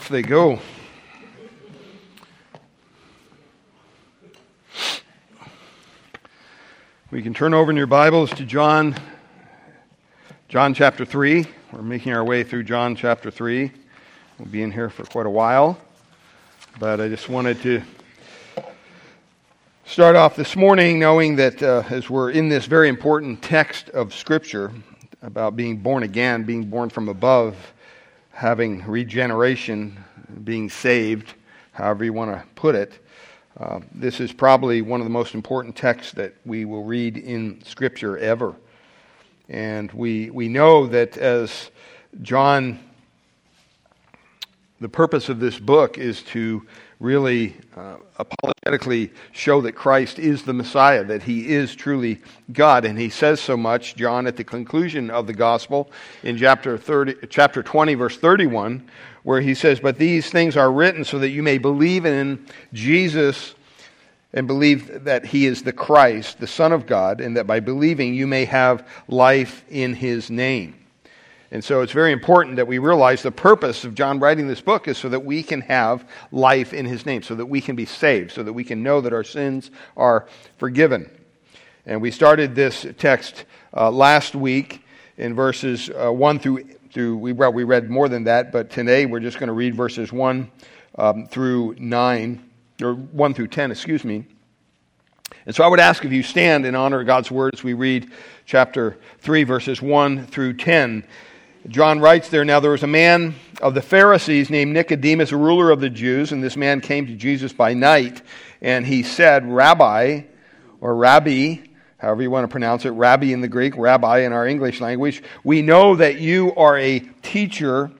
off they go. We can turn over in your Bibles to John, John chapter 3. We're making our way through John chapter 3. We'll be in here for quite a while, but I just wanted to start off this morning knowing that uh, as we're in this very important text of Scripture about being born again, being born from above, having regeneration, being saved, however you want to put it. Uh, this is probably one of the most important texts that we will read in Scripture ever. And we, we know that as John, the purpose of this book is to really uh, apologetically show that Christ is the Messiah, that he is truly God. And he says so much, John, at the conclusion of the gospel in chapter, 30, chapter 20, verse 31, where he says, But these things are written so that you may believe in Jesus and believe that he is the Christ, the Son of God, and that by believing you may have life in his name. And so it's very important that we realize the purpose of John writing this book is so that we can have life in his name, so that we can be saved, so that we can know that our sins are forgiven. And we started this text uh, last week in verses uh, 1 through, through we, well, we read more than that, but today we're just going to read verses 1 um, through 9, or 1 through 10, excuse me. And so I would ask if you stand in honor of God's words. We read chapter 3, verses 1 through 10. John writes there Now there was a man of the Pharisees named Nicodemus, ruler of the Jews, and this man came to Jesus by night, and he said, Rabbi, or Rabbi, however you want to pronounce it, Rabbi in the Greek, Rabbi in our English language, we know that you are a teacher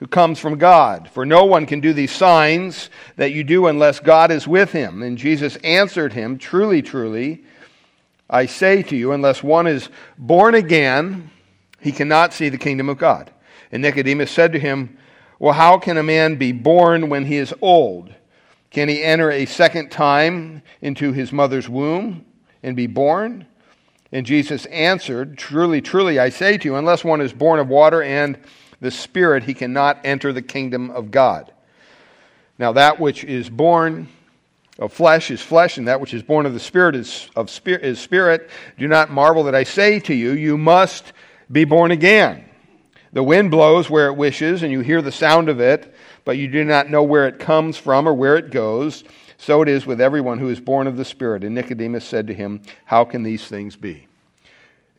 who comes from God. For no one can do these signs that you do unless God is with him. And Jesus answered him, Truly, truly, I say to you, unless one is born again, he cannot see the kingdom of God. And Nicodemus said to him, Well, how can a man be born when he is old? Can he enter a second time into his mother's womb and be born? And Jesus answered, Truly, truly, I say to you, unless one is born of water and the Spirit, he cannot enter the kingdom of God. Now, that which is born of flesh is flesh, and that which is born of the Spirit is, of spirit, is spirit. Do not marvel that I say to you, you must be born again. The wind blows where it wishes, and you hear the sound of it, but you do not know where it comes from or where it goes. So it is with everyone who is born of the Spirit. And Nicodemus said to him, How can these things be?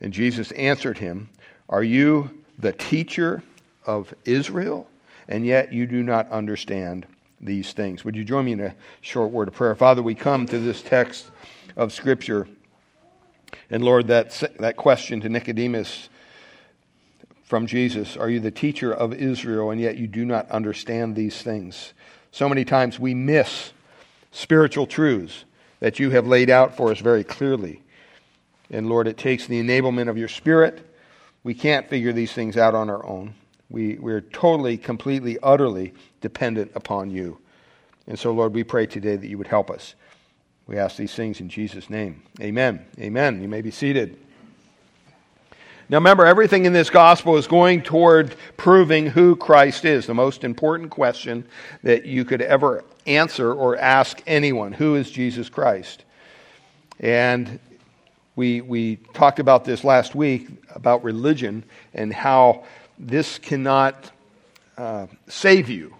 And Jesus answered him, Are you the teacher of Israel? And yet you do not understand these things. Would you join me in a short word of prayer? Father, we come to this text of Scripture. And Lord, that, that question to Nicodemus from Jesus Are you the teacher of Israel, and yet you do not understand these things? So many times we miss spiritual truths that you have laid out for us very clearly. And Lord, it takes the enablement of your Spirit. We can't figure these things out on our own. We, we're totally, completely, utterly dependent upon you. And so, Lord, we pray today that you would help us. We ask these things in Jesus' name. Amen. Amen. You may be seated. Now remember, everything in this gospel is going toward proving who Christ is, the most important question that you could ever answer or ask anyone. Who is Jesus Christ? And we, we talked about this last week about religion and how this cannot uh, save you.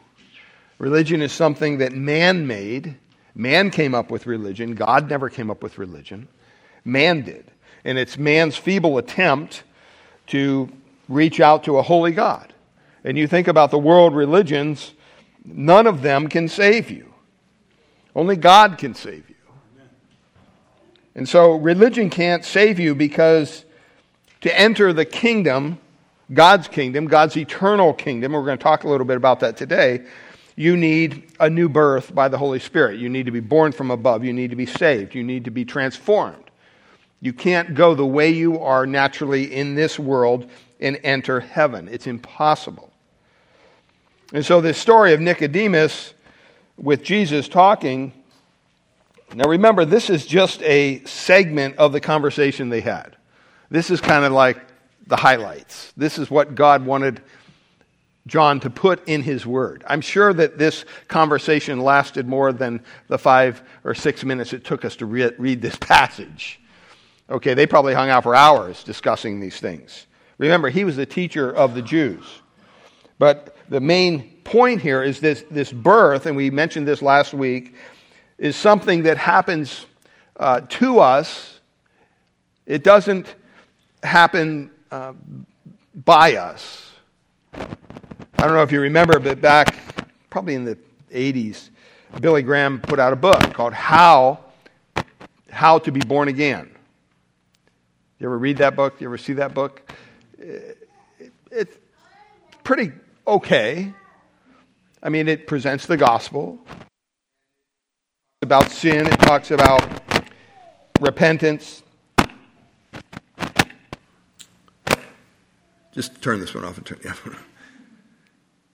Religion is something that man made. Man came up with religion. God never came up with religion. Man did. And it's man's feeble attempt to reach out to a holy God. And you think about the world religions, none of them can save you. Only God can save you. And so religion can't save you because to enter the kingdom, God's kingdom, God's eternal kingdom, we're going to talk a little bit about that today, you need a new birth by the Holy Spirit. You need to be born from above. You need to be saved. You need to be transformed. You can't go the way you are naturally in this world and enter heaven. It's impossible. And so, this story of Nicodemus with Jesus talking, now remember, this is just a segment of the conversation they had. This is kind of like the highlights. This is what God wanted John to put in his word. I'm sure that this conversation lasted more than the five or six minutes it took us to re- read this passage. Okay, they probably hung out for hours discussing these things. Remember, he was the teacher of the Jews. But the main point here is this, this birth, and we mentioned this last week, is something that happens uh, to us. It doesn't happen uh, by us. I don't know if you remember, but back probably in the 80s, Billy Graham put out a book called How, How to Be Born Again. You ever read that book? You ever see that book? It's pretty okay. I mean, it presents the gospel about sin, it talks about repentance. Just turn this one off and turn the other one on.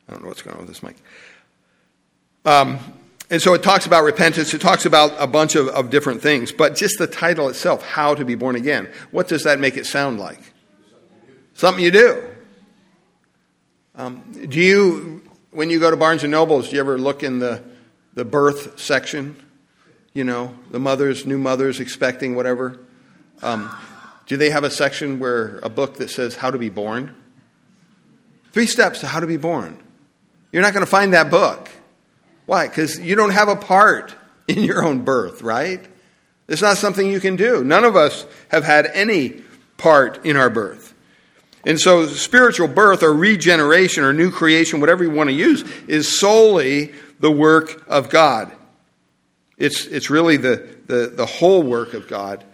I don't know what's going on with this mic. Um, and so it talks about repentance. It talks about a bunch of, of different things. But just the title itself, How to Be Born Again, what does that make it sound like? Something you do. Um, do you, when you go to Barnes and Nobles, do you ever look in the, the birth section? You know, the mothers, new mothers expecting whatever. Um, do they have a section where a book that says how to be born? Three steps to how to be born. You're not going to find that book. Why? Because you don't have a part in your own birth, right? It's not something you can do. None of us have had any part in our birth. And so, spiritual birth or regeneration or new creation, whatever you want to use, is solely the work of God. It's, it's really the, the, the whole work of God.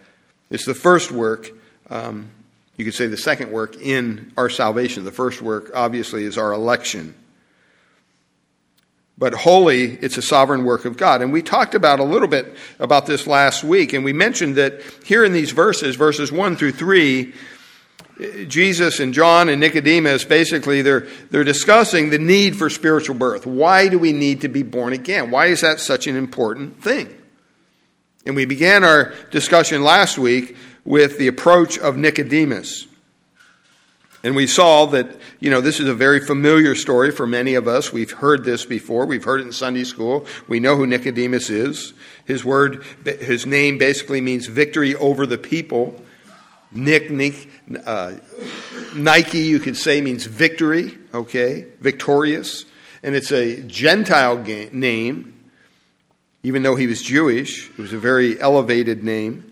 It's the first work. Um, you could say the second work in our salvation. The first work, obviously, is our election. But holy, it's a sovereign work of God. And we talked about a little bit about this last week, and we mentioned that here in these verses, verses 1 through 3, Jesus and John and Nicodemus basically they're, they're discussing the need for spiritual birth. Why do we need to be born again? Why is that such an important thing? And we began our discussion last week with the approach of Nicodemus. And we saw that, you know, this is a very familiar story for many of us. We've heard this before. We've heard it in Sunday school. We know who Nicodemus is. His word, his name basically means victory over the people. Nick, Nick uh, Nike, you could say, means victory, okay? Victorious. And it's a Gentile ga- name, even though he was Jewish. It was a very elevated name.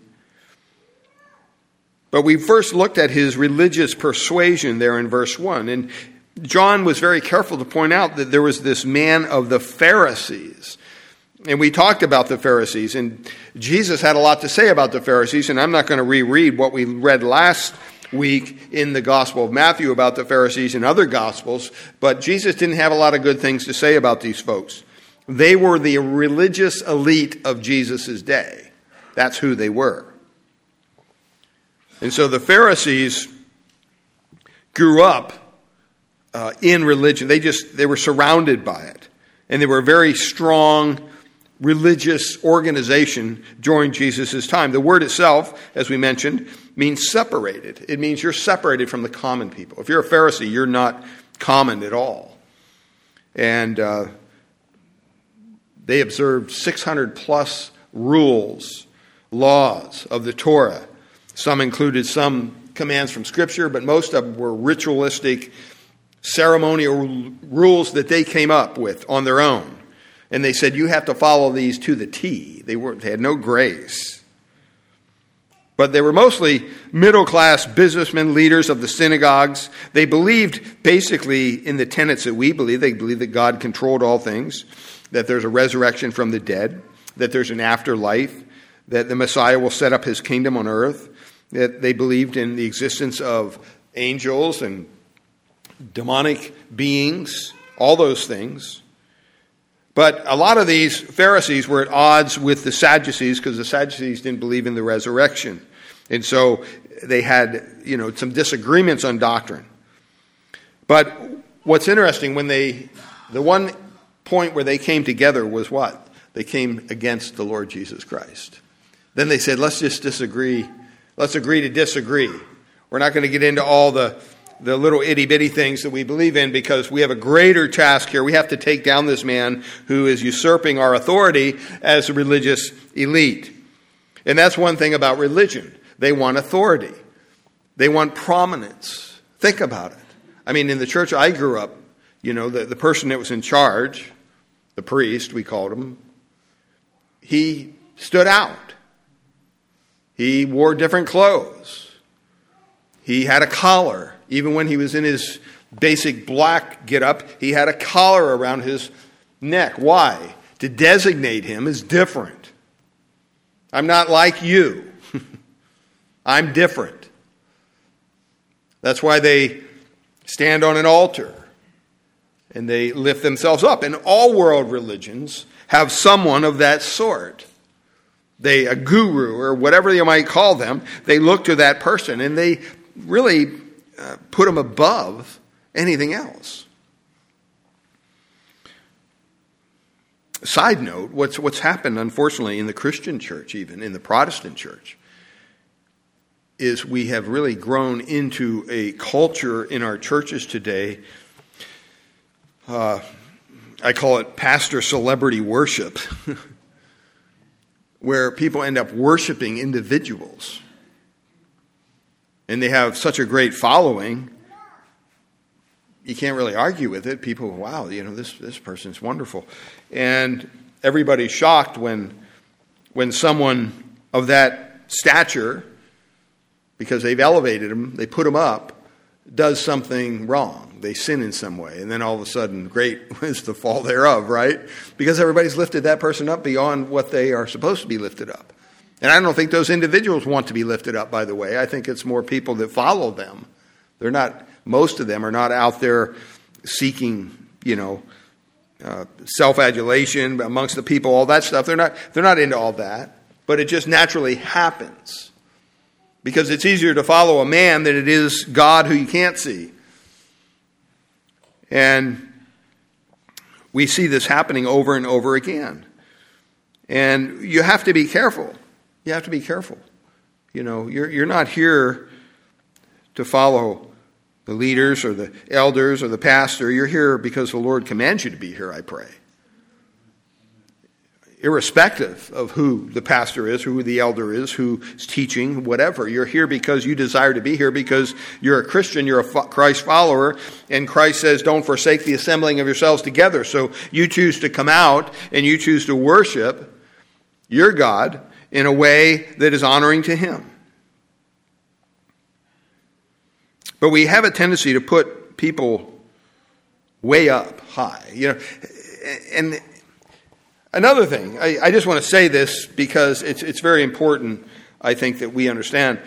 But we first looked at his religious persuasion there in verse 1. And John was very careful to point out that there was this man of the Pharisees. And we talked about the Pharisees, and Jesus had a lot to say about the Pharisees, and I'm not going to reread what we read last week in the Gospel of Matthew about the Pharisees and other Gospels, but Jesus didn't have a lot of good things to say about these folks. They were the religious elite of Jesus' day. That's who they were. And so the Pharisees grew up uh, in religion. They just they were surrounded by it, and they were a very strong religious organization during Jesus' time. The word itself, as we mentioned, means separated. It means you're separated from the common people. If you're a Pharisee, you're not common at all. And uh, they observed 600 plus rules, laws of the Torah some included some commands from Scripture, but most of them were ritualistic, ceremonial rules that they came up with on their own. And they said, You have to follow these to the T. They, were, they had no grace. But they were mostly middle class businessmen, leaders of the synagogues. They believed basically in the tenets that we believe. They believed that God controlled all things, that there's a resurrection from the dead, that there's an afterlife, that the Messiah will set up his kingdom on earth, that they believed in the existence of angels and demonic beings, all those things. But a lot of these Pharisees were at odds with the Sadducees because the Sadducees didn't believe in the resurrection. And so they had, you know, some disagreements on doctrine. But what's interesting when they the one point where they came together was what? They came against the Lord Jesus Christ. Then they said, let's just disagree Let's agree to disagree. We're not going to get into all the, the little itty bitty things that we believe in because we have a greater task here. We have to take down this man who is usurping our authority as a religious elite. And that's one thing about religion. They want authority. They want prominence. Think about it. I mean, in the church I grew up, you know, the, the person that was in charge, the priest, we called him, he stood out. He wore different clothes. He had a collar. Even when he was in his basic black get up, he had a collar around his neck. Why? To designate him as different. I'm not like you. I'm different. That's why they stand on an altar and they lift themselves up. And all world religions have someone of that sort. They, a guru or whatever you might call them, they look to that person and they really uh, put them above anything else. Side note, what's, what's happened, unfortunately, in the Christian church, even in the Protestant church, is we have really grown into a culture in our churches today. Uh, I call it pastor celebrity worship, where people end up worshiping individuals. And they have such a great following, you can't really argue with it. People, wow, you know, this, this person's wonderful. And everybody's shocked when, when someone of that stature because they've elevated him, they put him up, does something wrong. They sin in some way. And then all of a sudden, great is the fall thereof, right? Because everybody's lifted that person up beyond what they are supposed to be lifted up. And I don't think those individuals want to be lifted up, by the way. I think it's more people that follow them. They're not, most of them are not out there seeking, you know, uh, self adulation amongst the people, all that stuff. They're not, they're not into all that. But it just naturally happens because it's easier to follow a man than it is God who you can't see. And we see this happening over and over again. And you have to be careful. You have to be careful. You know, you're, you're not here to follow the leaders or the elders or the pastor. You're here because the Lord commands you to be here, I pray irrespective of who the pastor is, who the elder is, who's teaching, whatever. You're here because you desire to be here because you're a Christian, you're a Christ follower, and Christ says, don't forsake the assembling of yourselves together. So you choose to come out and you choose to worship your God in a way that is honoring to Him. But we have a tendency to put people way up high. You know, and Another thing, I, I just want to say this because it's, it's very important, I think, that we understand.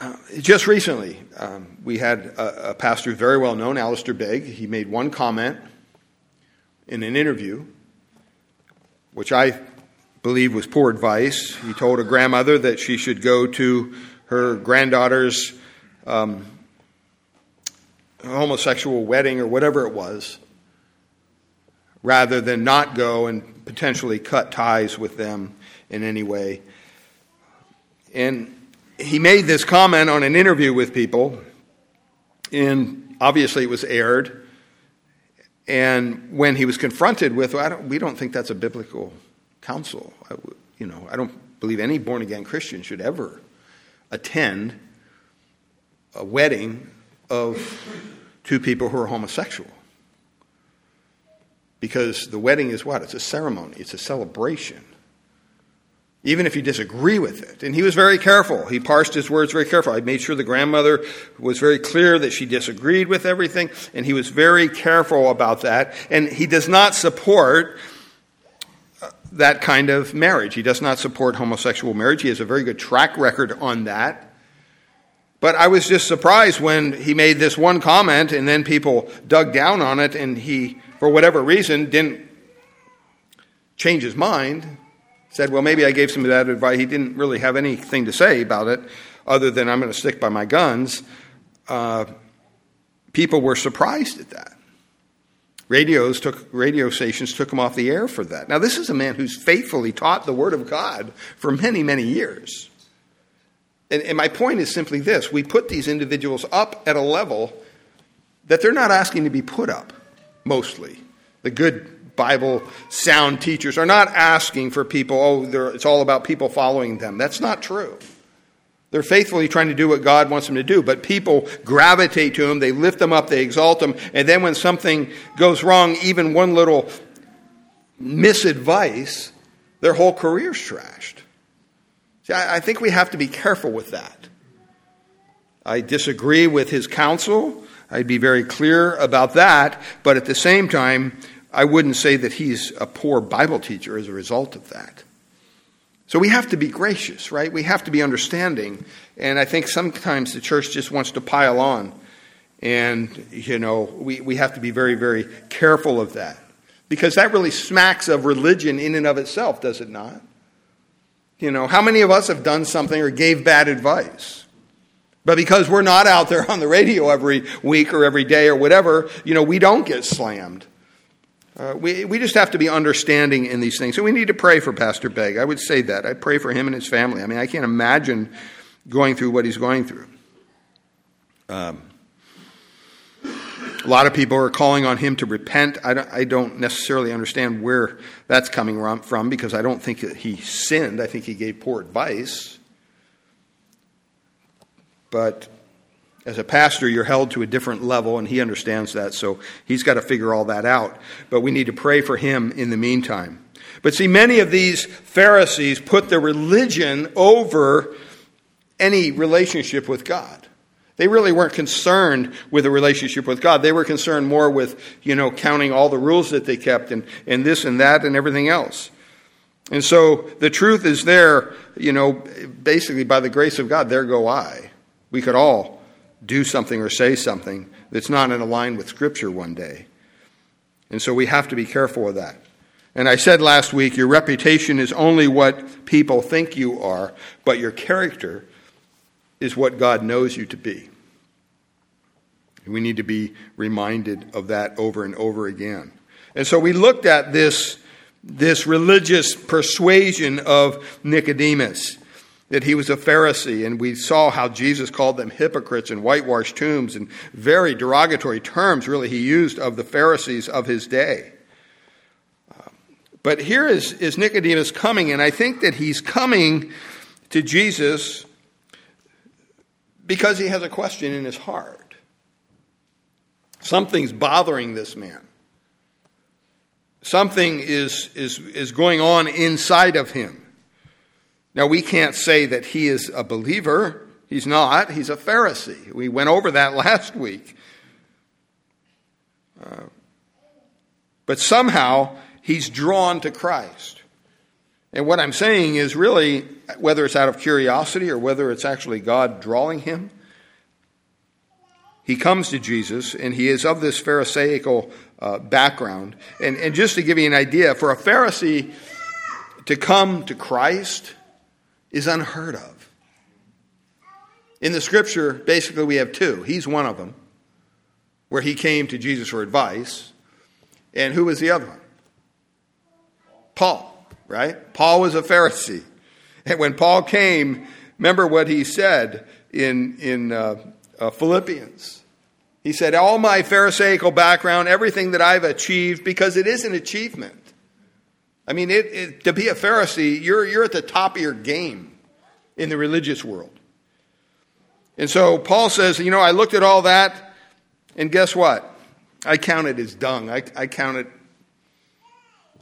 Uh, just recently, um, we had a, a, pastor very well known, Alistair Begg. He made one comment in an interview, which I believe was poor advice. He told a grandmother that she should go to her granddaughter's um, homosexual wedding or whatever it was rather than not go and potentially cut ties with them in any way. And he made this comment on an interview with people, and obviously it was aired. And when he was confronted with, well, don't, we don't think that's a biblical counsel. I, you know, I don't believe any born again Christian should ever attend a wedding of two people who are homosexual. Because the wedding is what? It's a ceremony, it's a celebration. Even if you disagree with it. And he was very careful. He parsed his words very carefully. I made sure the grandmother was very clear that she disagreed with everything, and he was very careful about that. And he does not support uh, that kind of marriage. He does not support homosexual marriage. He has a very good track record on that. But I was just surprised when he made this one comment and then people dug down on it and he for whatever reason, didn't change his mind, said, Well, maybe I gave some of that advice. He didn't really have anything to say about it other than I'm going to stick by my guns. Uh, people were surprised at that. Radios took, radio stations took him off the air for that. Now, this is a man who's faithfully taught the Word of God for many, many years. and, and my point is simply this we put these individuals up at a level that they're not asking to be put up, mostly. The good Bible sound teachers are not asking for people, oh, it's all about people following them. That's not true. They're faithfully trying to do what God wants them to do, but people gravitate to them, they lift them up, they exalt them, and then when something goes wrong, even one little misadvice, their whole career's trashed. See, I, I think we have to be careful with that. I disagree with his counsel. I'd be very clear about that, but at the same time, I wouldn't say that he's a poor Bible teacher as a result of that. So we have to be gracious, right? We have to be understanding. And I think sometimes the church just wants to pile on. And, you know, we, we have to be very, very careful of that. Because that really smacks of religion in and of itself, does it not? You know, how many of us have done something or gave bad advice? But because we're not out there on the radio every week or every day or whatever, you know, we don't get slammed. Uh, we, we just have to be understanding in these things. So we need to pray for Pastor Begg. I would say that. I pray for him and his family. I mean, I can't imagine going through what he's going through. Um, a lot of people are calling on him to repent. I don't, I don't, necessarily understand where that's coming from because I don't think that he sinned. I think he gave poor advice. But as a pastor, you're held to a different level, and he understands that, so he's got to figure all that out. But we need to pray for him in the meantime. But see, many of these Pharisees put their religion over any relationship with God. They really weren't concerned with a relationship with God. They were concerned more with, you know, counting all the rules that they kept and, and this and that and everything else. And so the truth is there, you know, basically by the grace of God, there go I. We could all do something or say something that's not in line with Scripture one day. And so we have to be careful of that. And I said last week, your reputation is only what people think you are, but your character is what God knows you to be. We need to be reminded of that over and over again. And so we looked at this, this religious persuasion of Nicodemus, that he was a Pharisee, and we saw how Jesus called them hypocrites and whitewashed tombs, and very derogatory terms, really, he used of the Pharisees of his day. But here is, is Nicodemus coming, and I think that he's coming to Jesus because he has a question in his heart. Something's bothering this man. Something is, is, is going on inside of him. Now, we can't say that he is a believer. He's not. He's a Pharisee. We went over that last week. Uh, but somehow, he's drawn to Christ. And what I'm saying is really, whether it's out of curiosity or whether it's actually God drawing him, he comes to Jesus and he is of this Pharisaical uh, background. And, and just to give you an idea, for a Pharisee to come to Christ is unheard of. In the scripture, basically, we have two. He's one of them, where he came to Jesus for advice. And who was the other one? Paul right? Paul was a Pharisee. And when Paul came, remember what he said in, in uh, uh, Philippians. He said, All my Pharisaical background, everything that I've achieved, because it is an achievement. I mean, it, it, to be a Pharisee, you're, you're at the top of your game in the religious world. And so Paul says, You know, I looked at all that, and guess what? I count it as dung. I, I count it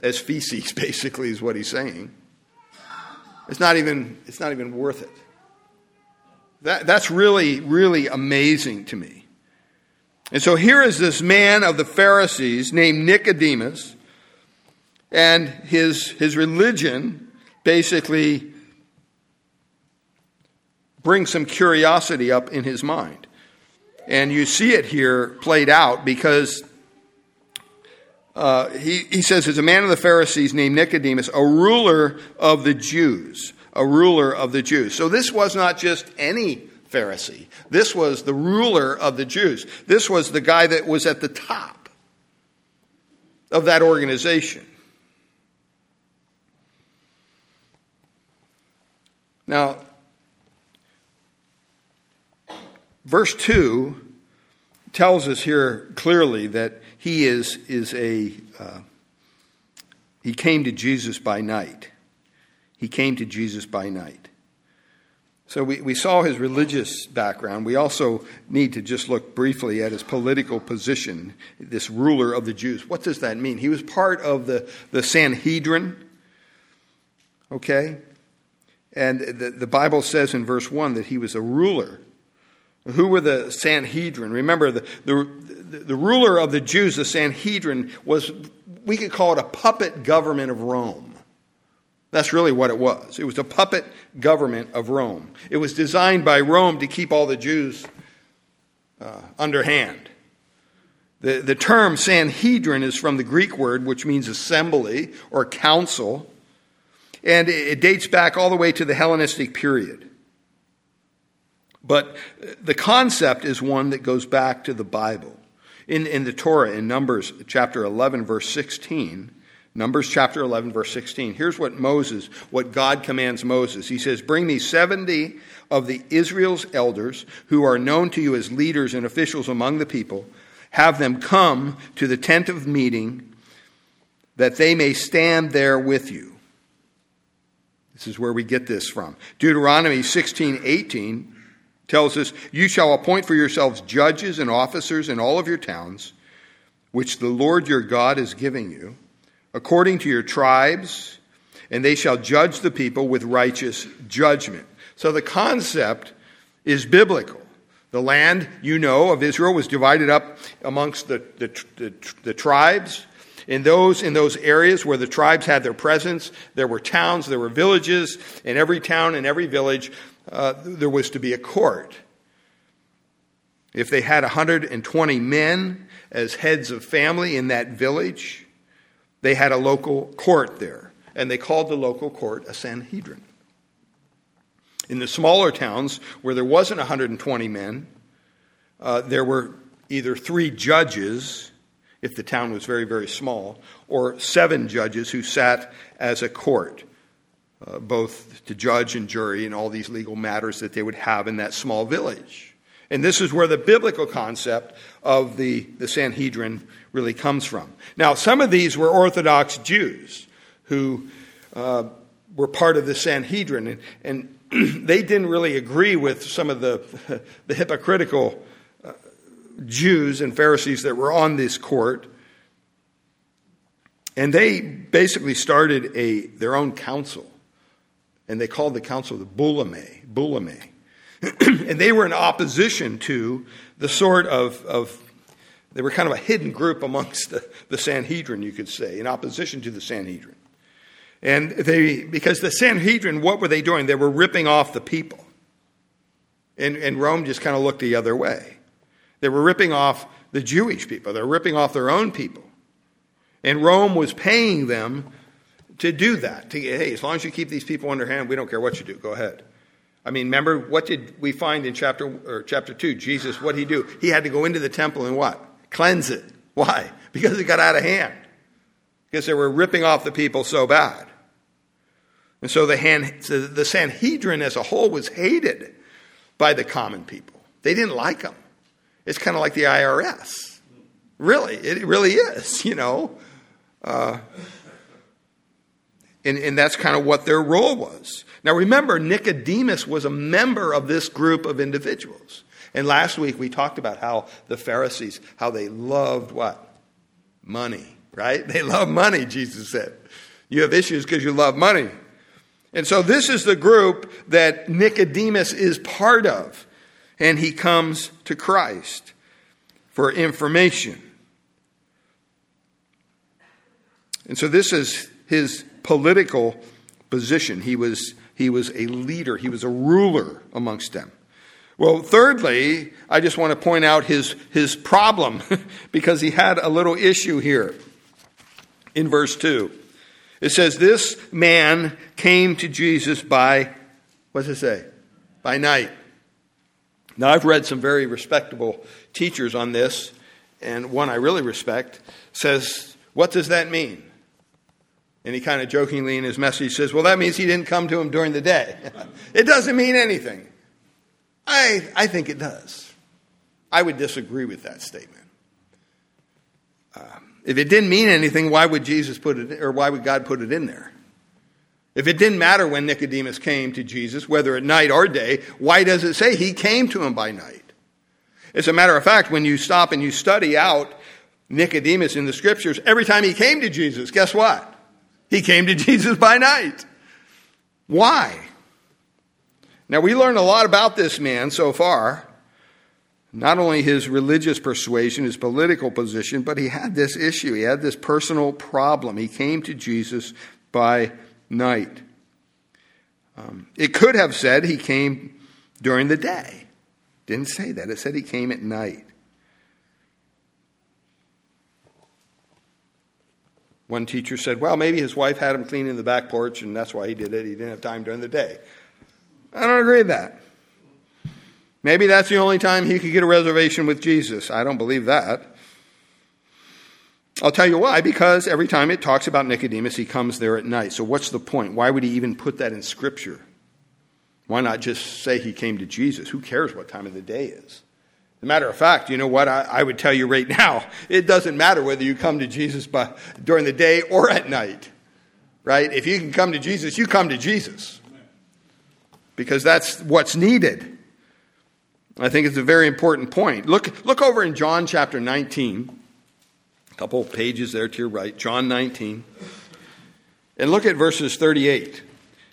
as feces, basically, is what he's saying. It's not even, it's not even worth it. That, that's really, really amazing to me. And so here is this man of the Pharisees named Nicodemus, and his, his religion basically brings some curiosity up in his mind. And you see it here played out because uh, he, he says, there's a man of the Pharisees named Nicodemus, a ruler of the Jews. A ruler of the Jews. So this was not just any Pharisee. This was the ruler of the Jews. This was the guy that was at the top of that organization. Now, verse 2 tells us here clearly that he is, is a, uh, he came to Jesus by night. He came to Jesus by night. So we, we saw his religious background. We also need to just look briefly at his political position, this ruler of the Jews. What does that mean? He was part of the, the Sanhedrin, okay? And the, the Bible says in verse 1 that he was a ruler. Who were the Sanhedrin? Remember, the, the, the ruler of the Jews, the Sanhedrin, was, we could call it a puppet government of Rome. That's really what it was. It was a puppet government of Rome. It was designed by Rome to keep all the Jews uh, underhand. The, the term Sanhedrin is from the Greek word, which means assembly or council, and it, dates back all the way to the Hellenistic period. But the concept is one that goes back to the Bible. In, in the Torah, in Numbers chapter 11, verse 16, Numbers chapter 11, verse 16. Here's what Moses, what God commands Moses. He says, Bring me 70 of the Israel's elders who are known to you as leaders and officials among the people. Have them come to the tent of meeting that they may stand there with you. This is where we get this from. Deuteronomy 16, 18 tells us, You shall appoint for yourselves judges and officers in all of your towns, which the Lord your God is giving you according to your tribes, and they shall judge the people with righteous judgment. So the concept is biblical. The land, you know, of Israel was divided up amongst the, the, the, the tribes. In those, in those areas where the tribes had their presence, there were towns, there were villages. In every town and every village, uh, there was to be a court. If they had 120 men as heads of family in that village, they had a local court there, and they called the local court a Sanhedrin. In the smaller towns where there wasn't 120 men, uh, there were either three judges, if the town was very, very small, or seven judges who sat as a court, uh, both to judge and jury in all these legal matters that they would have in that small village. And this is where the biblical concept of the, the Sanhedrin really comes from. Now, some of these were Orthodox Jews who uh, were part of the Sanhedrin, and, and they didn't really agree with some of the, the hypocritical Jews and Pharisees that were on this court. And they basically started a, their own council, and they called the council the Boulomai. Boulomai. and they were in opposition to the sort of, of they were kind of a hidden group amongst the, the Sanhedrin, you could say, in opposition to the Sanhedrin. And they, because the Sanhedrin, what were they doing? They were ripping off the people. And, and Rome just kind of looked the other way. They were ripping off the Jewish people, they were ripping off their own people. And Rome was paying them to do that. To, hey, as long as you keep these people under hand, we don't care what you do. Go ahead. I mean, remember what did we find in chapter or chapter two? Jesus, what did he do? He had to go into the temple and what? Cleanse it. Why? Because it got out of hand. Because they were ripping off the people so bad. And so the, hand the Sanhedrin as a whole was hated by the common people. They didn't like them. It's kind of like the IRS. Really, it really is, you know. Uh, and, and that's kind of what their role was. Now remember, Nicodemus was a member of this group of individuals. And last week we talked about how the Pharisees, how they loved what? Money, right? They love money, Jesus said. You have issues because you love money. And so this is the group that Nicodemus is part of. And he comes to Christ for information. And so this is his political position. He was, he was a leader, he was a ruler amongst them. Well, thirdly, I just want to point out his, his problem because he had a little issue here in verse 2. It says, This man came to Jesus by, what does it say? By night. Now, I've read some very respectable teachers on this, and one I really respect says, What does that mean? And he kind of jokingly in his message says, Well, that means he didn't come to him during the day. it doesn't mean anything. I, I think it does. I would disagree with that statement. Uh, if it didn't mean anything, why would Jesus put it, or why would God put it in there? If it didn't matter when Nicodemus came to Jesus, whether at night or day, why does it say he came to him by night? As a matter of fact, when you stop and you study out Nicodemus in the scriptures, every time he came to Jesus, guess what? He came to Jesus by night. Why? Now, we learn a lot about this man so far. Not only his religious persuasion, his political position, but he had this issue. He had this personal problem. He came to Jesus by night. Um, it could have said he came during the day. Didn't say that. It said he came at night. One teacher said, well, maybe his wife had him cleaning the back porch and that's why he did it. He didn't have time during the day. I don't agree with that. Maybe that's the only time he could get a reservation with Jesus. I don't believe that. I'll tell you why, because every time it talks about Nicodemus, he comes there at night. So what's the point? Why would he even put that in Scripture? Why not just say he came to Jesus? Who cares what time of the day is? As a matter of fact, you know what? I, I would tell you right now, it doesn't matter whether you come to Jesus by, during the day or at night, right? If you can come to Jesus, you come to Jesus. Because that's what's needed. I think it's a very important point. Look, look over in John chapter 19 couple pages there to your right, John 19. And look at verses 38.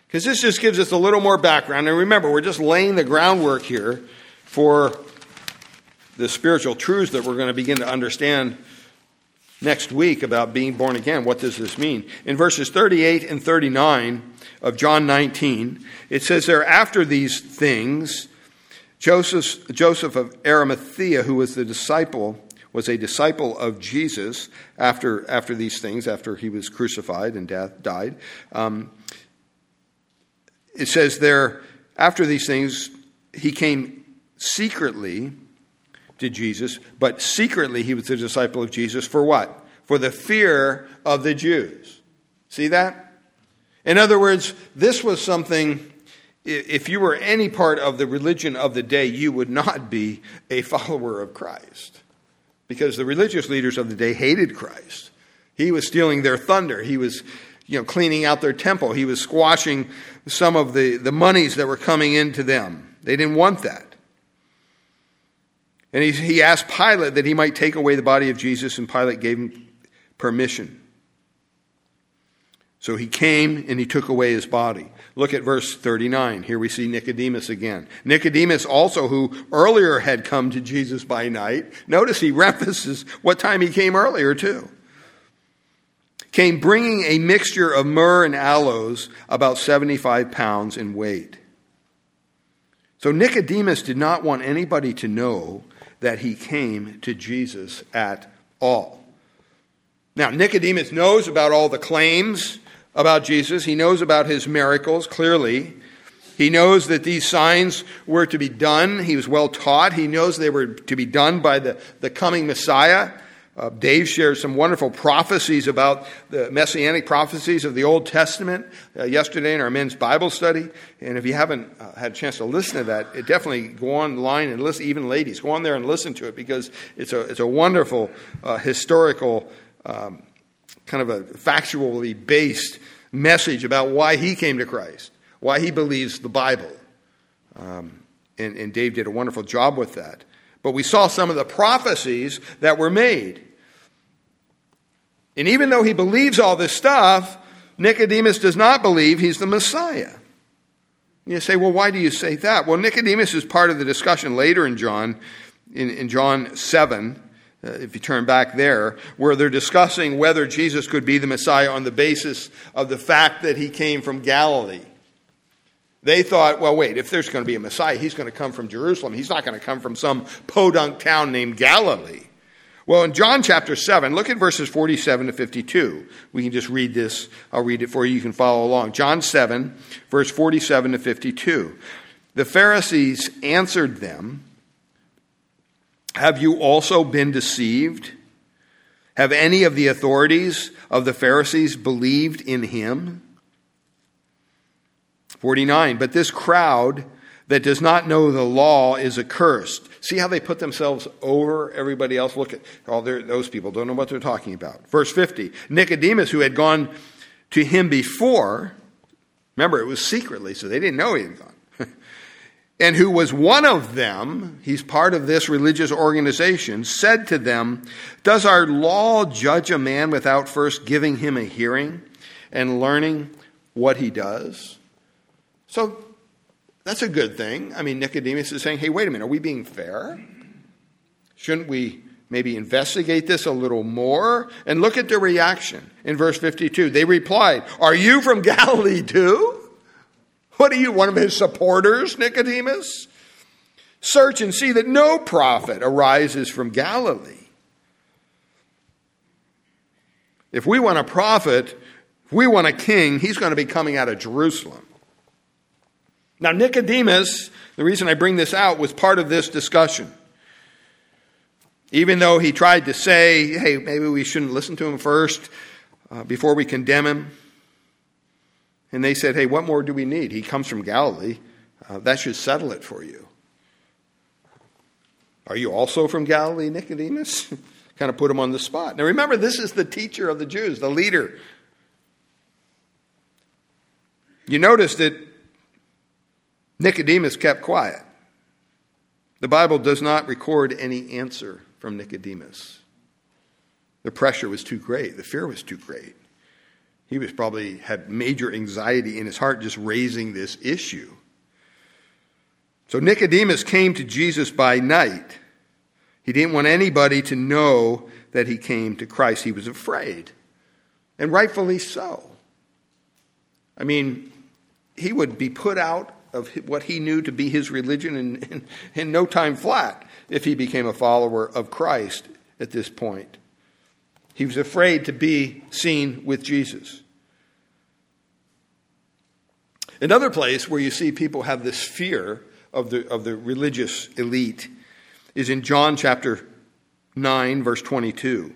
Because this just gives us a little more background. And remember, we're just laying the groundwork here for the spiritual truths that we're going to begin to understand next week about being born again. What does this mean? In verses 38 and 39 of John 19, it says there, after these things, Joseph, Joseph of Arimathea, who was the disciple, was a disciple of Jesus after, after these things, after he was crucified and death, died. Um, it says there, after these things, he came secretly to Jesus, but secretly he was a disciple of Jesus for what? For the fear of the Jews. See that? In other words, this was something, if you were any part of the religion of the day, you would not be a follower of Christ because the religious leaders of the day hated Christ. He was stealing their thunder. He was you know, cleaning out their temple. He was squashing some of the, the monies that were coming into them. They didn't want that. And he, he asked Pilate that he might take away the body of Jesus, and Pilate gave him permission. So he came and he took away his body. Look at verse 39. Here we see Nicodemus again. Nicodemus also, who earlier had come to Jesus by night. Notice he references what time he came earlier, too. Came bringing a mixture of myrrh and aloes, about 75 pounds in weight. So Nicodemus did not want anybody to know that he came to Jesus at all. Now, Nicodemus knows about all the claims about Jesus. He knows about his miracles clearly. He knows that these signs were to be done. He was well taught. He knows they were to be done by the, the coming Messiah. Uh, Dave shared some wonderful prophecies about the messianic prophecies of the Old Testament uh, yesterday in our men's Bible study. And if you haven't uh, had a chance to listen to that, it definitely go online and listen, even ladies, go on there and listen to it because it's a, it's a wonderful uh, historical um, kind of a factually based message about why he came to Christ, why he believes the Bible. Um, and, and Dave did a wonderful job with that. But we saw some of the prophecies that were made. And even though he believes all this stuff, Nicodemus does not believe he's the Messiah. You say, well, why do you say that? Well, Nicodemus is part of the discussion later in John, in, in John 7. Uh, if you turn back there, where they're discussing whether Jesus could be the Messiah on the basis of the fact that he came from Galilee. They thought, well, wait, if there's going to be a Messiah, he's going to come from Jerusalem. He's not going to come from some podunk town named Galilee. Well, in John chapter 7, look at verses 47 to 52. We can just read this. I'll read it for you. You can follow along. John 7, verse 47 to 52. The Pharisees answered them, have you also been deceived? Have any of the authorities of the Pharisees believed in him? 49. But this crowd that does not know the law is accursed. See how they put themselves over everybody else? Look at all those people don't know what they're talking about. Verse 50 Nicodemus, who had gone to him before, remember it was secretly, so they didn't know he had gone, and who was one of them, he's part of this religious organization, said to them, Does our law judge a man without first giving him a hearing and learning what he does? So that's a good thing. I mean, Nicodemus is saying, hey, wait a minute, are we being fair? Shouldn't we maybe investigate this a little more? And look at the reaction in verse 52. They replied, Are you from Galilee too? What are you, one of his supporters, Nicodemus? Search and see that no prophet arises from Galilee. If we want a prophet, if we want a king, he's going to be coming out of Jerusalem. Now, Nicodemus, the reason I bring this out, was part of this discussion. Even though he tried to say, hey, maybe we shouldn't listen to him first uh, before we condemn him. And they said, hey, what more do we need? He comes from Galilee. Uh, that should settle it for you. Are you also from Galilee, Nicodemus? kind of put him on the spot. Now remember, this is the teacher of the Jews, the leader. You notice that Nicodemus kept quiet. The Bible does not record any answer from Nicodemus. The pressure was too great, the fear was too great. He was probably had major anxiety in his heart just raising this issue. So Nicodemus came to Jesus by night. He didn't want anybody to know that he came to Christ. He was afraid, and rightfully so. I mean, he would be put out of what he knew to be his religion in, in, in no time flat if he became a follower of Christ at this point. He was afraid to be seen with Jesus. Another place where you see people have this fear of the, of the religious elite is in John chapter 9, verse 22.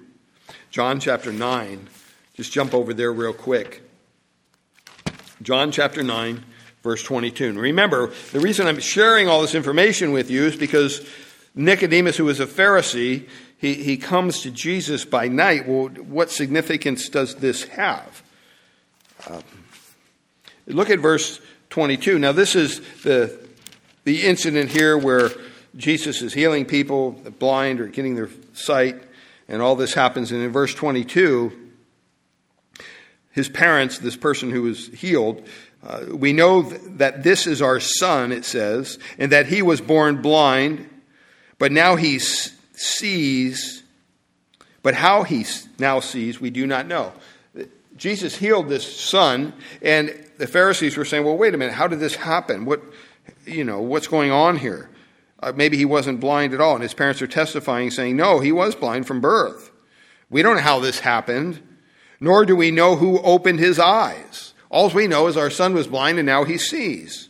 John chapter 9, just jump over there real quick. John chapter 9, verse 22. And remember, the reason I'm sharing all this information with you is because Nicodemus, who was a Pharisee, he, he comes to Jesus by night. Well, what significance does this have? Uh, look at verse 22. Now, this is the, the incident here where Jesus is healing people, blind or getting their sight, and all this happens. And in verse 22, his parents, this person who was healed, uh, we know that this is our son, it says, and that he was born blind, but now he sees. But how he now sees, we do not know. Jesus healed this son, and the Pharisees were saying, "Well, wait a minute. How did this happen? What, you know, what's going on here? Uh, maybe he wasn't blind at all." And his parents are testifying, saying, "No, he was blind from birth. We don't know how this happened, nor do we know who opened his eyes." All we know is our son was blind and now he sees.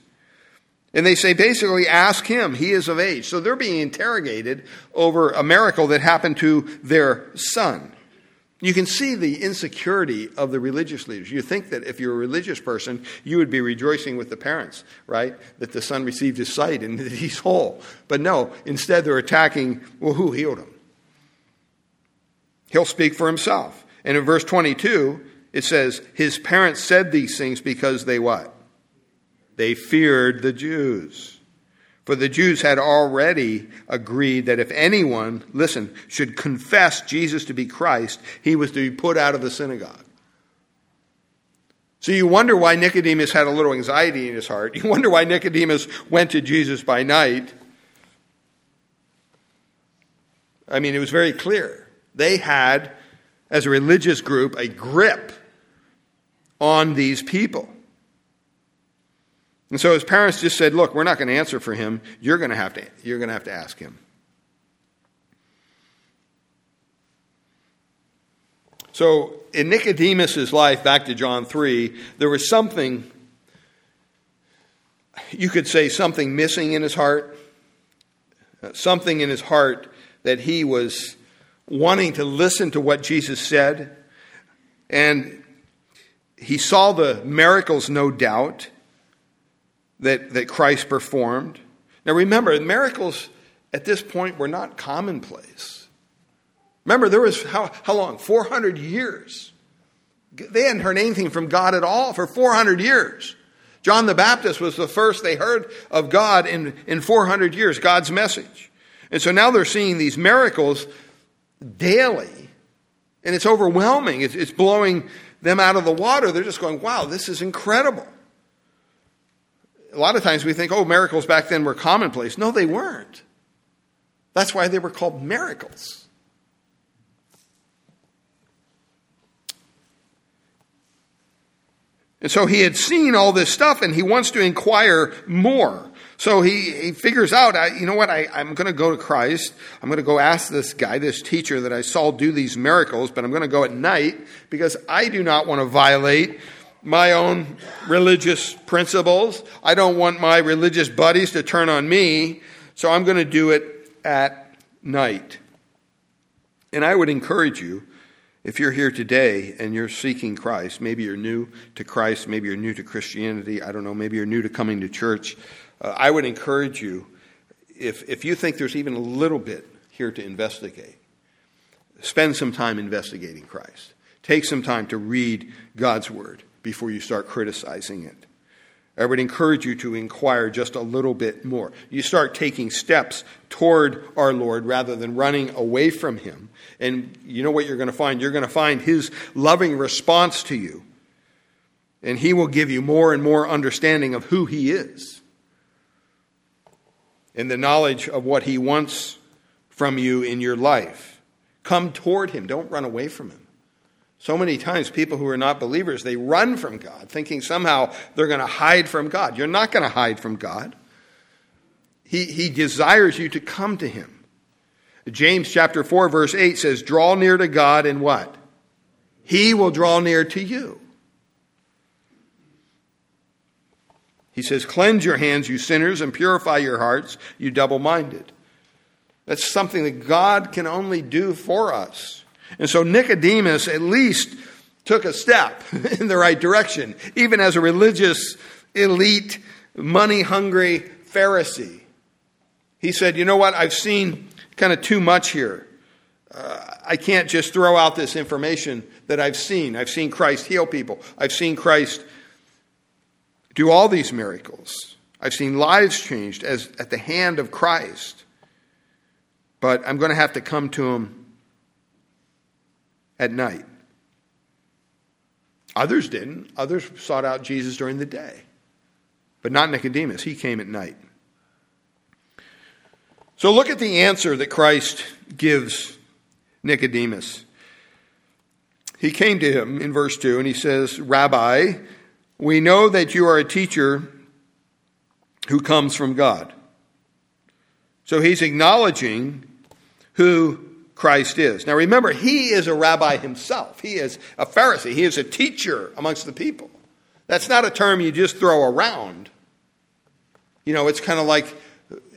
And they say basically, ask him. He is of age. So they're being interrogated over a miracle that happened to their son. You can see the insecurity of the religious leaders. You think that if you're a religious person, you would be rejoicing with the parents, right? That the son received his sight and that he's whole. But no, instead they're attacking, well, who healed him? He'll speak for himself. And in verse 22, it says, his parents said these things because they what? They feared the Jews. For the Jews had already agreed that if anyone, listen, should confess Jesus to be Christ, he was to be put out of the synagogue. So you wonder why Nicodemus had a little anxiety in his heart. You wonder why Nicodemus went to Jesus by night. I mean, it was very clear. They had, as a religious group, a grip on these people. And so his parents just said, Look, we're not going to answer for him. You're going to have to, you're going to, have to ask him. So in Nicodemus' life, back to John 3, there was something, you could say something missing in his heart, uh, something in his heart that he was wanting to listen to what Jesus said. And he saw the miracles, no doubt. That, that Christ performed. Now remember, miracles at this point were not commonplace. Remember, there was how, how long? 400 years. They hadn't heard anything from God at all for 400 years. John the Baptist was the first they heard of God in, in 400 years, God's message. And so now they're seeing these miracles daily, and it's overwhelming. It's, it's blowing them out of the water. They're just going, wow, this is incredible. A lot of times we think, oh, miracles back then were commonplace. No, they weren't. That's why they were called miracles. And so he had seen all this stuff and he wants to inquire more. So he, he figures out, I, you know what, I, I'm going to go to Christ. I'm going to go ask this guy, this teacher that I saw do these miracles, but I'm going to go at night because I do not want to violate my own religious principles. I don't want my religious buddies to turn on me, so I'm going to do it at night. And I would encourage you if you're here today and you're seeking Christ, maybe you're new to Christ, maybe you're new to Christianity, I don't know, maybe you're new to coming to church, uh, I would encourage you, if, if you think there's even a little bit here to investigate, spend some time investigating Christ. Take some time to read God's Word before you start criticizing it. I would encourage you to inquire just a little bit more. You start taking steps toward our Lord rather than running away from Him. And you know what you're going to find? You're going to find His loving response to you. And He will give you more and more understanding of who He is and the knowledge of what He wants from you in your life. Come toward Him, don't run away from Him. So many times, people who are not believers, they run from God, thinking somehow they're going to hide from God. You're not going to hide from God. He, he desires you to come to Him. James chapter 4, verse 8 says, Draw near to God, and what? He will draw near to you. He says, Cleanse your hands, you sinners, and purify your hearts, you double minded. That's something that God can only do for us. And so Nicodemus at least took a step in the right direction, even as a religious, elite, money hungry Pharisee. He said, You know what? I've seen kind of too much here. Uh, I can't just throw out this information that I've seen. I've seen Christ heal people, I've seen Christ do all these miracles. I've seen lives changed as at the hand of Christ. But I'm going to have to come to him at night. Others didn't. Others sought out Jesus during the day. But not Nicodemus. He came at night. So look at the answer that Christ gives Nicodemus. He came to him in verse 2 and he says, Rabbi, we know that you are a teacher who comes from God. So he's acknowledging who Christ is. Now remember, he is a rabbi himself. He is a Pharisee. He is a teacher amongst the people. That's not a term you just throw around. You know, it's kind of like,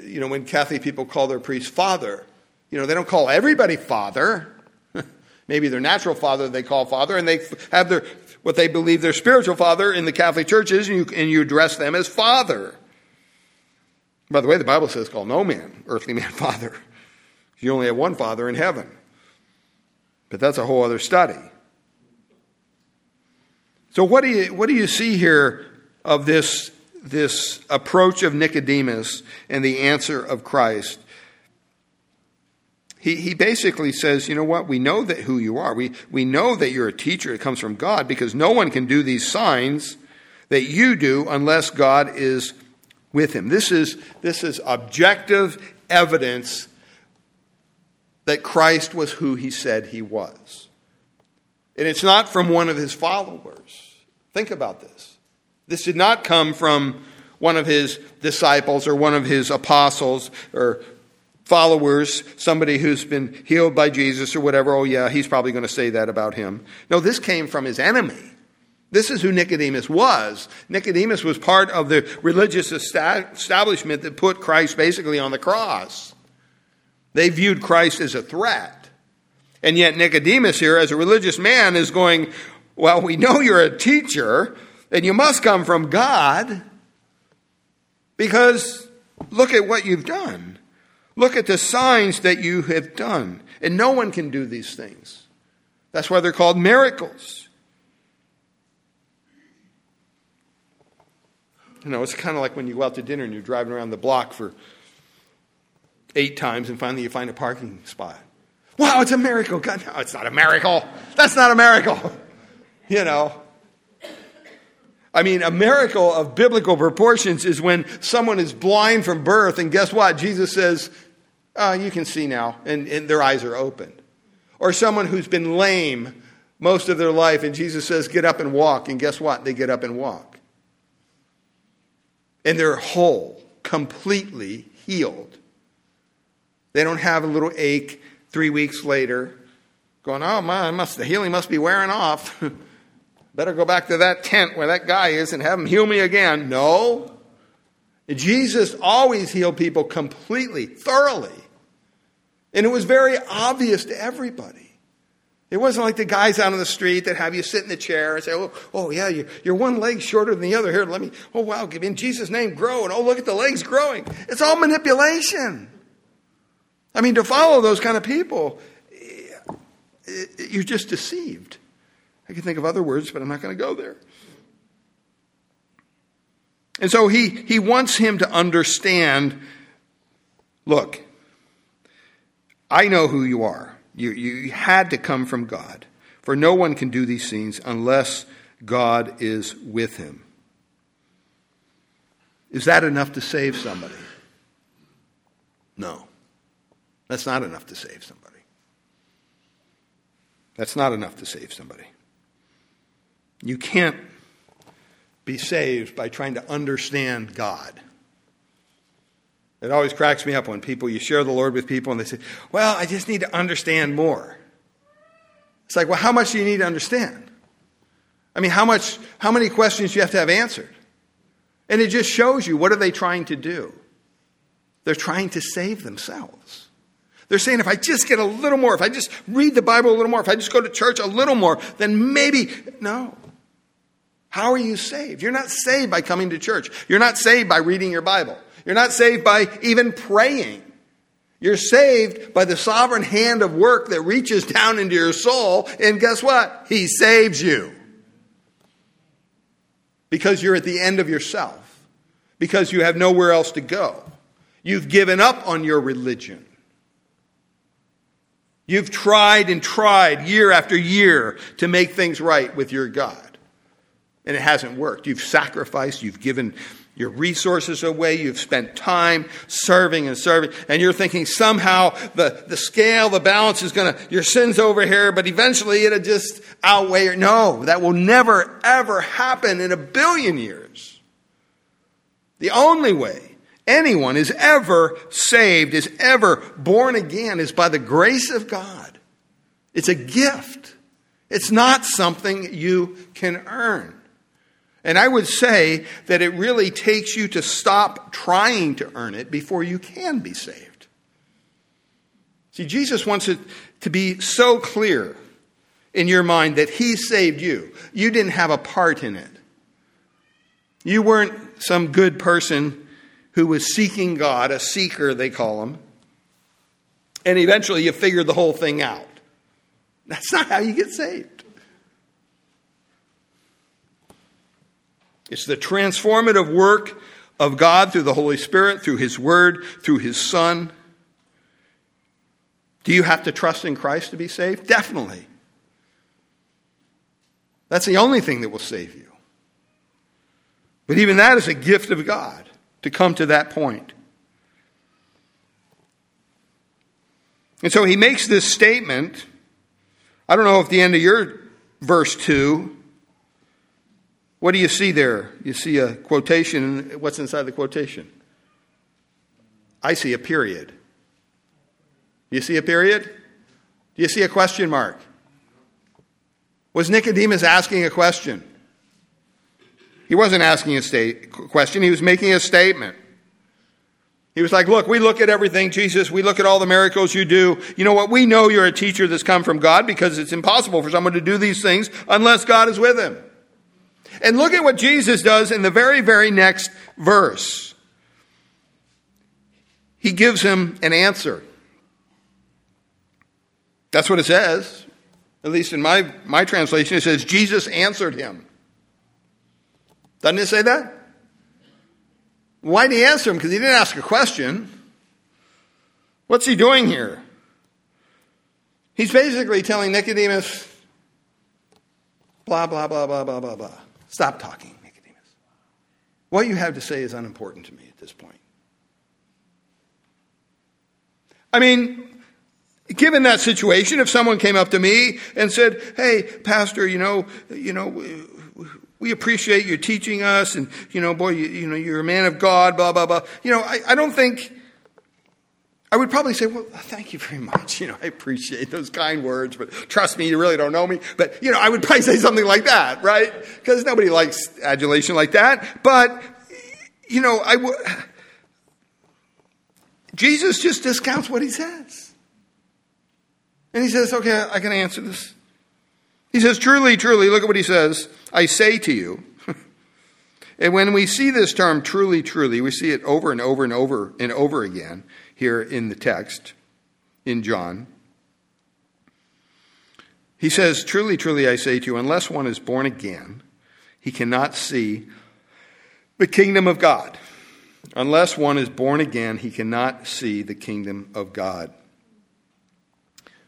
you know, when Catholic people call their priest father. You know, they don't call everybody father. Maybe their natural father they call father, and they have their what they believe their spiritual father in the Catholic churches, and you, and you address them as father. By the way, the Bible says, call no man, earthly man, father. You only have one Father in heaven. But that's a whole other study. So, what do you, what do you see here of this, this approach of Nicodemus and the answer of Christ? He, he basically says, you know what? We know that who you are. We, we know that you're a teacher. It comes from God because no one can do these signs that you do unless God is with him. This is, this is objective evidence that Christ was who he said he was. And it's not from one of his followers. Think about this. This did not come from one of his disciples or one of his apostles or followers, somebody who's been healed by Jesus or whatever. Oh, yeah, he's probably going to say that about him. No, this came from his enemy. This is who Nicodemus was. Nicodemus was part of the religious establishment that put Christ basically on the cross. They viewed Christ as a threat. And yet, Nicodemus here, as a religious man, is going, Well, we know you're a teacher, and you must come from God. Because look at what you've done. Look at the signs that you have done. And no one can do these things. That's why they're called miracles. You know, it's kind of like when you go out to dinner and you're driving around the block for eight times and finally you find a parking spot. Wow, it's a miracle. God, no, it's not a miracle. That's not a miracle. You know. I mean, a miracle of biblical proportions is when someone is blind from birth, and guess what? Jesus says, oh, You can see now, and, and their eyes are opened. Or someone who's been lame most of their life, and Jesus says, Get up and walk, and guess what? They get up and walk. And they're whole, completely healed. They don't have a little ache three weeks later, going, oh man, must, the healing must be wearing off. Better go back to that tent where that guy is and have him heal me again. No. Jesus always healed people completely, thoroughly. And it was very obvious to everybody. It wasn't like the guys out on the street that have you sit in the chair and say, oh, oh yeah, you're, you're one leg shorter than the other. Here, let me, oh wow, give in Jesus' name, grow. And oh, look at the legs growing. It's all manipulation. I mean, to follow those kind of people, eh, you're just deceived. I can think of other words, but I'm not going to go there. And so he, he wants him to understand look, I know who you are. You, you had to come from God. For no one can do these things unless God is with him. Is that enough to save somebody? No. That's not enough to save somebody. That's not enough to save somebody. You can't be saved by trying to understand God. It always cracks me up when people, you share the Lord with people and they say, Well, I just need to understand more. It's like, well, how much do you need to understand? I mean, how much, how many questions do you have to have answered? And it just shows you what are they trying to do? They're trying to save themselves. They're saying if I just get a little more, if I just read the Bible a little more, if I just go to church a little more, then maybe. No. How are you saved? You're not saved by coming to church. You're not saved by reading your Bible. You're not saved by even praying. You're saved by the sovereign hand of work that reaches down into your soul, and guess what? He saves you. Because you're at the end of yourself, because you have nowhere else to go. You've given up on your religion. You've tried and tried year after year to make things right with your God, and it hasn't worked. You've sacrificed, you've given your resources away, you've spent time serving and serving, and you're thinking somehow the, the scale, the balance is going to, your sin's over here, but eventually it'll just outweigh it. No, that will never, ever happen in a billion years. The only way anyone is ever saved, is ever born again, is by the grace of God. It's a gift. It's not something you can earn. And I would say that it really takes you to stop trying to earn it before you can be saved. See, Jesus wants it to be so clear in your mind that He saved you. You didn't have a part in it. You weren't some good person who was seeking God, a seeker, they call him. And eventually you figure the whole thing out. That's not how you get saved. It's the transformative work of God through the Holy Spirit, through His Word, through His Son. Do you have to trust in Christ to be saved? Definitely. That's the only thing that will save you. But even that is a gift of God to come to that point. And so he makes this statement. I don't know if the end of your verse 2, what do you see there? You see a quotation. What's inside the quotation? I see a period. Do You see a period? Do you see a question mark? Was Nicodemus asking a question? He wasn't asking a state question, he was making a statement. He was like, Look, we look at everything, Jesus. We look at all the miracles you do. You know what? We know you're a teacher that's come from God because it's impossible for someone to do these things unless God is with him. And look at what Jesus does in the very, very next verse. he gives him an answer. That's what it says. At least in my, my translation, it says, Jesus answered him. Doesn't it say that? Why did he answer him? Because he didn't ask a question. What's he doing here? He's basically telling Nicodemus, blah, blah, blah, blah, blah, blah, blah. Stop talking, Nicodemus. What you have to say is unimportant to me at this point. I mean, given that situation, if someone came up to me and said, "Hey, pastor, you know, you know, we appreciate you teaching us, and you know, boy, you, you know, you're a man of God, blah blah blah." You know, I, I don't think I would probably say, well, thank you very much. You know, I appreciate those kind words, but trust me, you really don't know me. But, you know, I would probably say something like that, right? Because nobody likes adulation like that. But, you know, I would. Jesus just discounts what he says. And he says, okay, I can answer this. He says, truly, truly, look at what he says. I say to you. and when we see this term, truly, truly, we see it over and over and over and over again here in the text in John. He says, Truly, truly, I say to you, unless one is born again, he cannot see the kingdom of God. Unless one is born again, he cannot see the kingdom of God.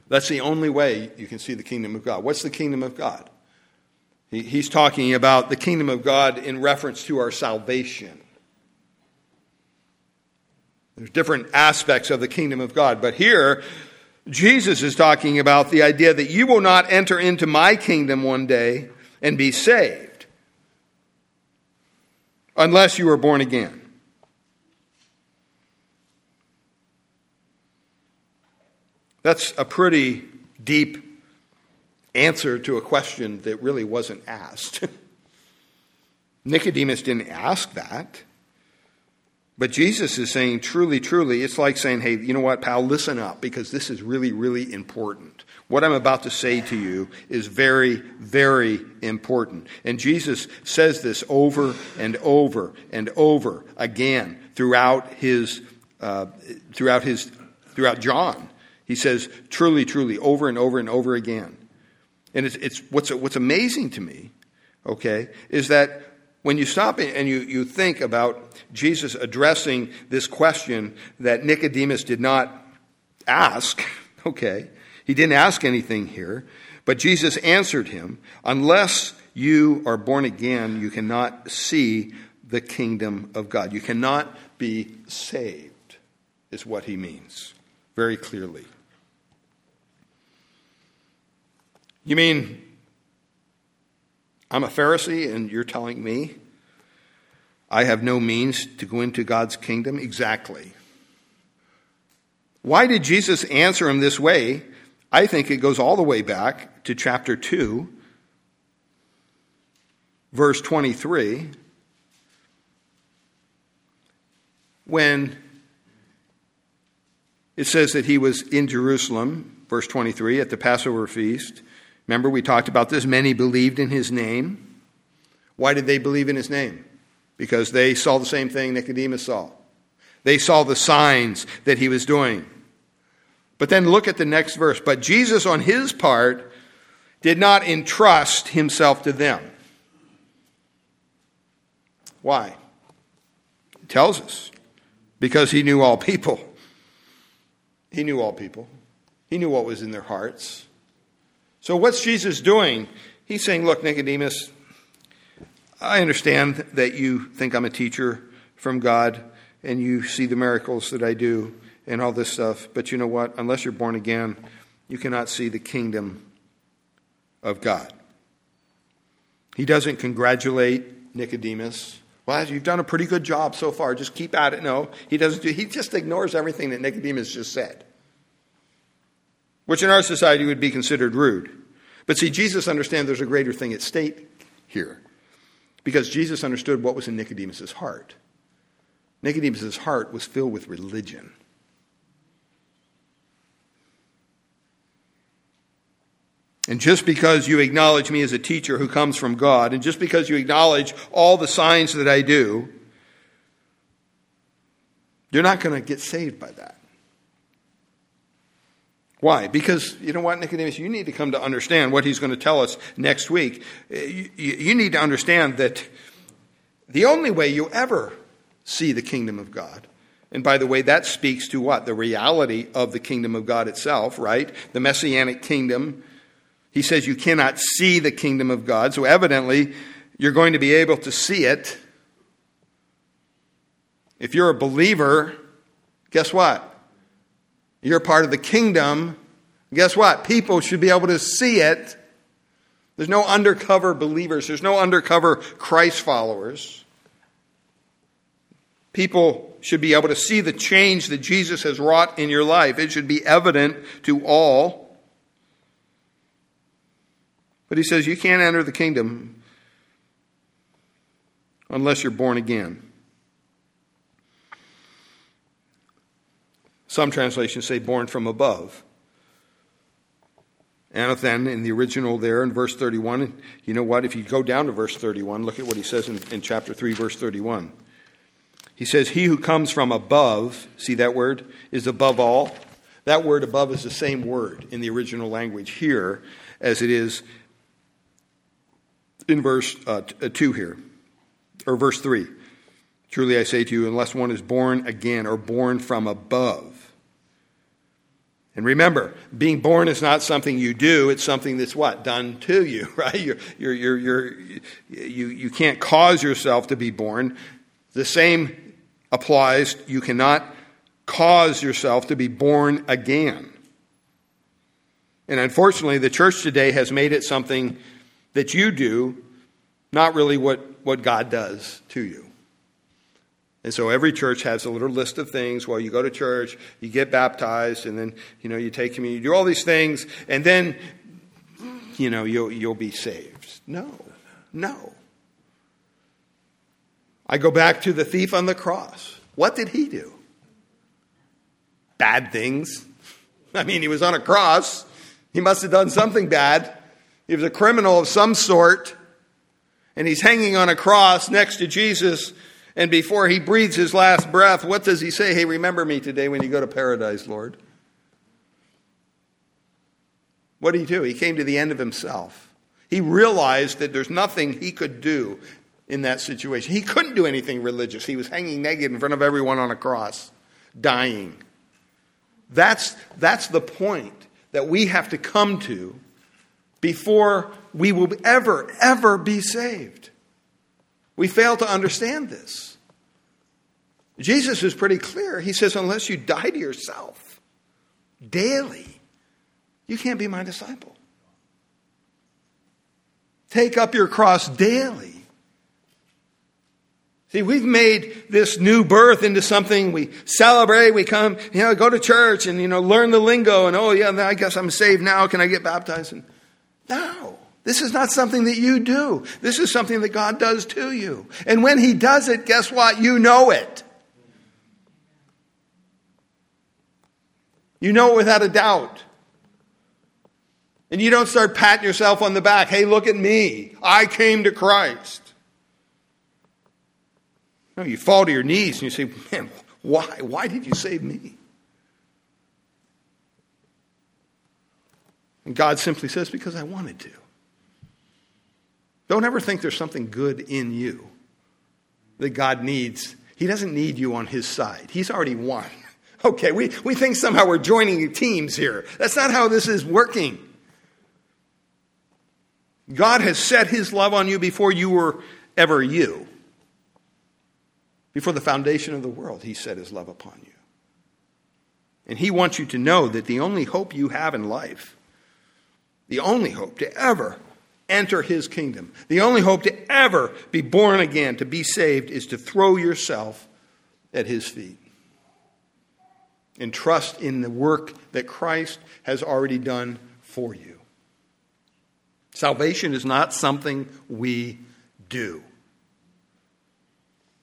That's the only way you can see the kingdom of God. What's the kingdom of God? He's talking about the kingdom of God in reference to our salvation. There's different aspects of the kingdom of God. But here, Jesus is talking about the idea that you will not enter into my kingdom one day and be saved unless you are born again. That's a pretty deep answer to a question that really wasn't asked. Nicodemus didn't ask that. But Jesus is saying, truly, truly, it's like saying, hey, you know what, pal, listen up, because this is really, really important. What I'm about to say to you is very, very important. And Jesus says this over and over and over again throughout his, uh, throughout his, throughout John. He says, truly, truly, over and over and over again. And it's, it's what's, what's amazing to me, okay, is that when you stop and you, you think about Jesus addressing this question that Nicodemus did not ask, okay, he didn't ask anything here, but Jesus answered him, Unless you are born again, you cannot see the kingdom of God. You cannot be saved, is what he means very clearly. You mean I'm a Pharisee and you're telling me I have no means to go into God's kingdom? Exactly. Why did Jesus answer him this way? I think it goes all the way back to chapter 2, verse 23, when it says that he was in Jerusalem, verse 23, at the Passover feast. Remember, we talked about this. Many believed in his name. Why did they believe in his name? Because they saw the same thing Nicodemus saw. They saw the signs that he was doing. But then look at the next verse. But Jesus, on his part, did not entrust himself to them. Why? It tells us. Because he knew all people. He knew all people. He knew what was in their hearts. So, what's Jesus doing? He's saying, Look, Nicodemus, I understand that you think I'm a teacher from God and you see the miracles that I do and all this stuff, but you know what? Unless you're born again, you cannot see the kingdom of God. He doesn't congratulate Nicodemus. Well, you've done a pretty good job so far. Just keep at it. No, he doesn't do. He just ignores everything that Nicodemus just said which in our society would be considered rude. But see, Jesus understands there's a greater thing at stake here because Jesus understood what was in Nicodemus' heart. Nicodemus' heart was filled with religion. And just because you acknowledge me as a teacher who comes from God, and just because you acknowledge all the signs that I do, You're not going to get saved by that. Why? Because you know what, Nicodemus, you need to come to understand what he's going to tell us next week. Eh, you, you need to understand that the only way you ever see the kingdom of God, and by the way, that speaks to what? The reality of the kingdom of God itself, right? The messianic kingdom. He says you cannot see the kingdom of God, so evidently you're going to be able to see it. If you're a believer, guess what? You're part of the kingdom. Guess what? People should be able to see it. There's no undercover believers, there's no undercover Christ followers. People should be able to see the change that Jesus has wrought in your life. It should be evident to all. But he says you can't enter the kingdom unless you're born again. Some translations say born from above. And then in the original there in verse 31, you know what? If you go down to verse 31, look at what he says in, in chapter 3, verse 31. He says, He who comes from above, see that word, is above all. That word above is the same word in the original language here as it is in verse uh, uh 2 here, or verse 3. Truly I say to you, unless one is born again or born from above, and remember, being born is not something you do, it's something that's what? Done to you, right? You're, you're, you're, you're, you, you can't cause yourself to be born. The same applies. You cannot cause yourself to be born again. And unfortunately, the church today has made it something that you do, not really what, what God does to you. And so every church has a little list of things. Well, you go to church, you get baptized, and then, you know, you take communion, you do all these things, and then, you know, you'll, you'll be saved. No, no. I go back to the thief on the cross. What did he do? Bad things. I mean, he was on a cross. He must have done something bad. He was a criminal of some sort. And he's hanging on a cross next to Jesus and before he breathes his last breath, what does he say? Hey, remember me today when you go to paradise, Lord. What did he do? He came to the end of himself. He realized that there's nothing he could do in that situation. He couldn't do anything religious. He was hanging naked in front of everyone on a cross, dying. That's, that's the point that we have to come to before we will ever, ever be saved. We fail to understand this. Jesus is pretty clear. He says, unless you die to yourself daily, you can't be my disciple. Take up your cross daily. See, we've made this new birth into something we celebrate. We come, you know, go to church and, you know, learn the lingo and, oh, yeah, I guess I'm saved now. Can I get baptized? And, no. This is not something that you do. This is something that God does to you. And when He does it, guess what? You know it. You know it without a doubt. And you don't start patting yourself on the back. Hey, look at me. I came to Christ. No, you fall to your knees and you say, man, why? Why did you save me? And God simply says, because I wanted to. Don't ever think there's something good in you that God needs. He doesn't need you on his side, he's already won. Okay, we, we think somehow we're joining teams here. That's not how this is working. God has set his love on you before you were ever you. Before the foundation of the world, he set his love upon you. And he wants you to know that the only hope you have in life, the only hope to ever enter his kingdom. The only hope to ever be born again, to be saved, is to throw yourself at his feet and trust in the work that Christ has already done for you. Salvation is not something we do.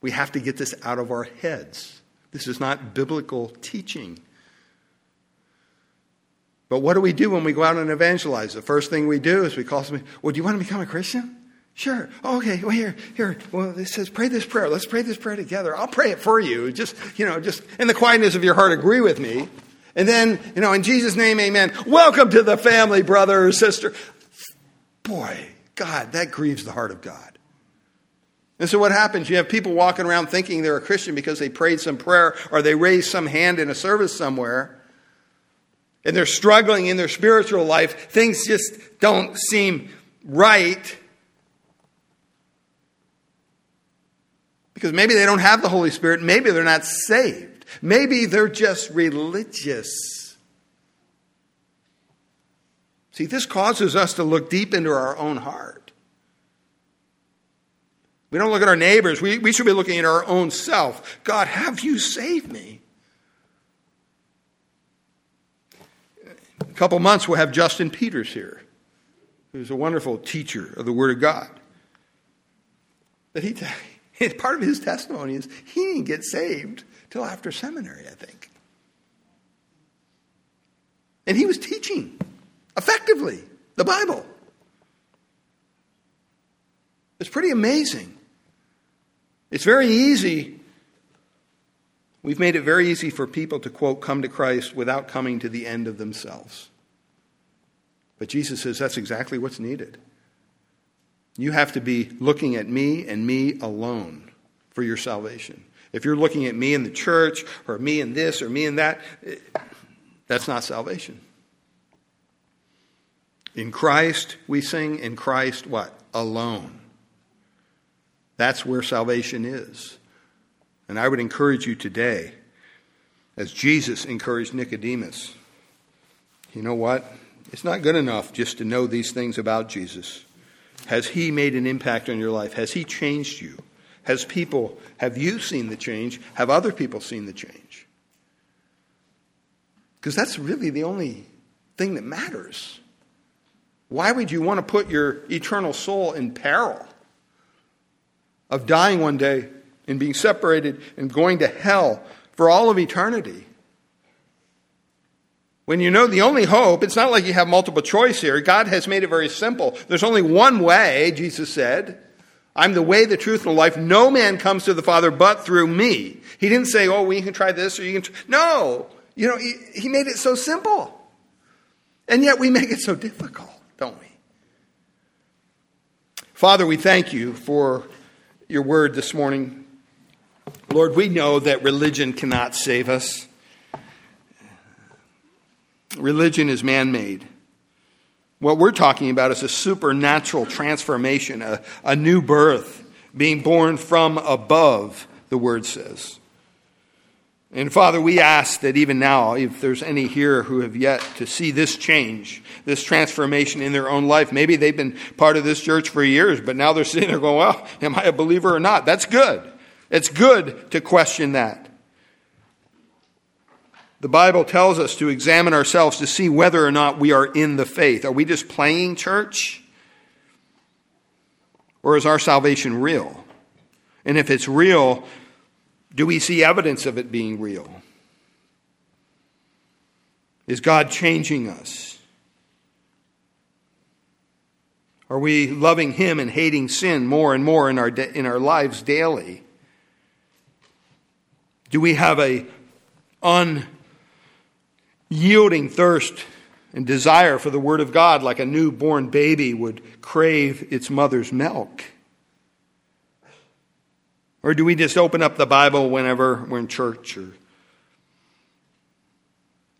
We have to get this out of our heads. This is not biblical teaching. But what do we do when we go out and evangelize? The first thing we do is we call somebody, Well, do you want to become a Christian? Sure. Oh, okay. Well, here, here. Well, it says pray this prayer. Let's pray this prayer together. I'll pray it for you. Just, you know, just in the quietness of your heart, agree with me. And then, you know, in Jesus' name, amen. Welcome to the family, brother or sister. Boy, God, that grieves the heart of God. And so what happens? You have people walking around thinking they're a Christian because they prayed some prayer or they raised some hand in a service somewhere. And they're struggling in their spiritual life. Things just don't seem right. Because maybe they don't have the Holy Spirit. Maybe they're not saved. Maybe they're just religious. See, this causes us to look deep into our own heart. We don't look at our neighbors. We, we should be looking at our own self. God, have you saved me? A couple months, we'll have Justin Peters here, who's a wonderful teacher of the Word of God. That he, part of his testimony is he didn't get saved till after seminary, I think. And he was teaching effectively the Bible. It's pretty amazing. It's very easy. We've made it very easy for people to, quote, come to Christ without coming to the end of themselves. But Jesus says that's exactly what's needed. You have to be looking at me and me alone for your salvation. If you're looking at me in the church or me in this or me in that, eh, that's not salvation. In Christ, we sing in Christ what? Alone. That's where salvation is. And I would encourage you today, as Jesus encouraged Nicodemus, you know what? It's not good enough just to know these things about Jesus. Has he made an impact on your life? Has he changed you? Has people, have you seen the change? Have other people seen the change? Because that's really the only thing that matters. Why would you want to put your eternal soul in peril of dying one day and being separated and going to hell for all of eternity? When you know the only hope, it's not like you have multiple choice here. God has made it very simple. There's only one way, Jesus said. I'm the way, the truth, and the life. No man comes to the Father but through me. He didn't say, oh, we can try this or you can try. No. You know, he, he made it so simple. And yet we make it so difficult, don't we? Father, we thank you for your word this morning. Lord, we know that religion cannot save us. Religion is man made. What we're talking about is a supernatural transformation, a, a new birth, being born from above, the word says. And Father, we ask that even now, if there's any here who have yet to see this change, this transformation in their own life, maybe they've been part of this church for years, but now they're sitting there going, well, am I a believer or not? That's good. It's good to question that. The Bible tells us to examine ourselves to see whether or not we are in the faith. Are we just playing church? Or is our salvation real? And if it's real, do we see evidence of it being real? Is God changing us? Are we loving Him and hating sin more and more in our, in our lives daily? Do we have a unyielding thirst and desire for the Word of God like a newborn baby would crave its mother's milk? Or do we just open up the Bible whenever we're in church? Or...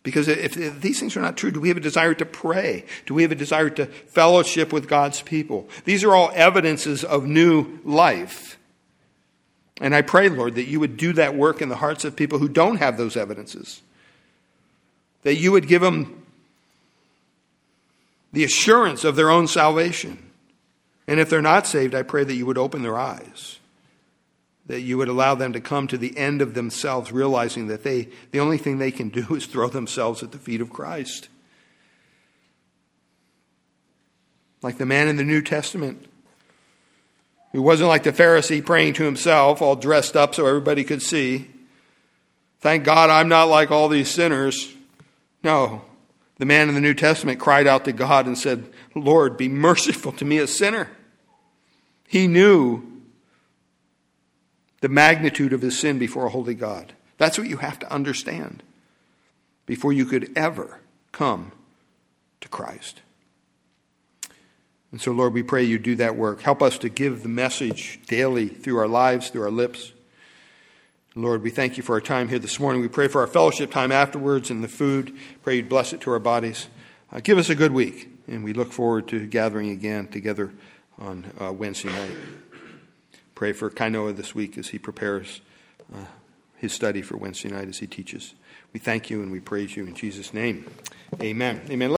Because if, if these things are not true, do we have a desire to pray? Do we have a desire to fellowship with God's people? These are all evidences of new life. And I pray, Lord, that you would do that work in the hearts of people who don't have those evidences that you would give them the assurance of their own salvation. And if they're not saved, I pray that you would open their eyes, that you would allow them to come to the end of themselves, realizing that they, the only thing they can do is throw themselves at the feet of Christ. Like the man in the New Testament, who wasn't like the Pharisee praying to himself, all dressed up so everybody could see. Thank God I'm not like all these sinners. No. The man in the New Testament cried out to God and said, Lord, be merciful to me, a sinner. He knew the magnitude of his sin before a holy God. That's what you have to understand before you could ever come to Christ. And so, Lord, we pray you do that work. Help us to give the message daily through our lives, through our lips. Lord, we thank you for our time here this morning. We pray for our fellowship time afterwards and the food. Pray you'd bless it to our bodies. Uh, give us a good week, and we look forward to gathering again together on uh, Wednesday night. Pray for Kainoa this week as he prepares uh, his study for Wednesday night as he teaches. We thank you and we praise you in Jesus' name. Amen. Amen.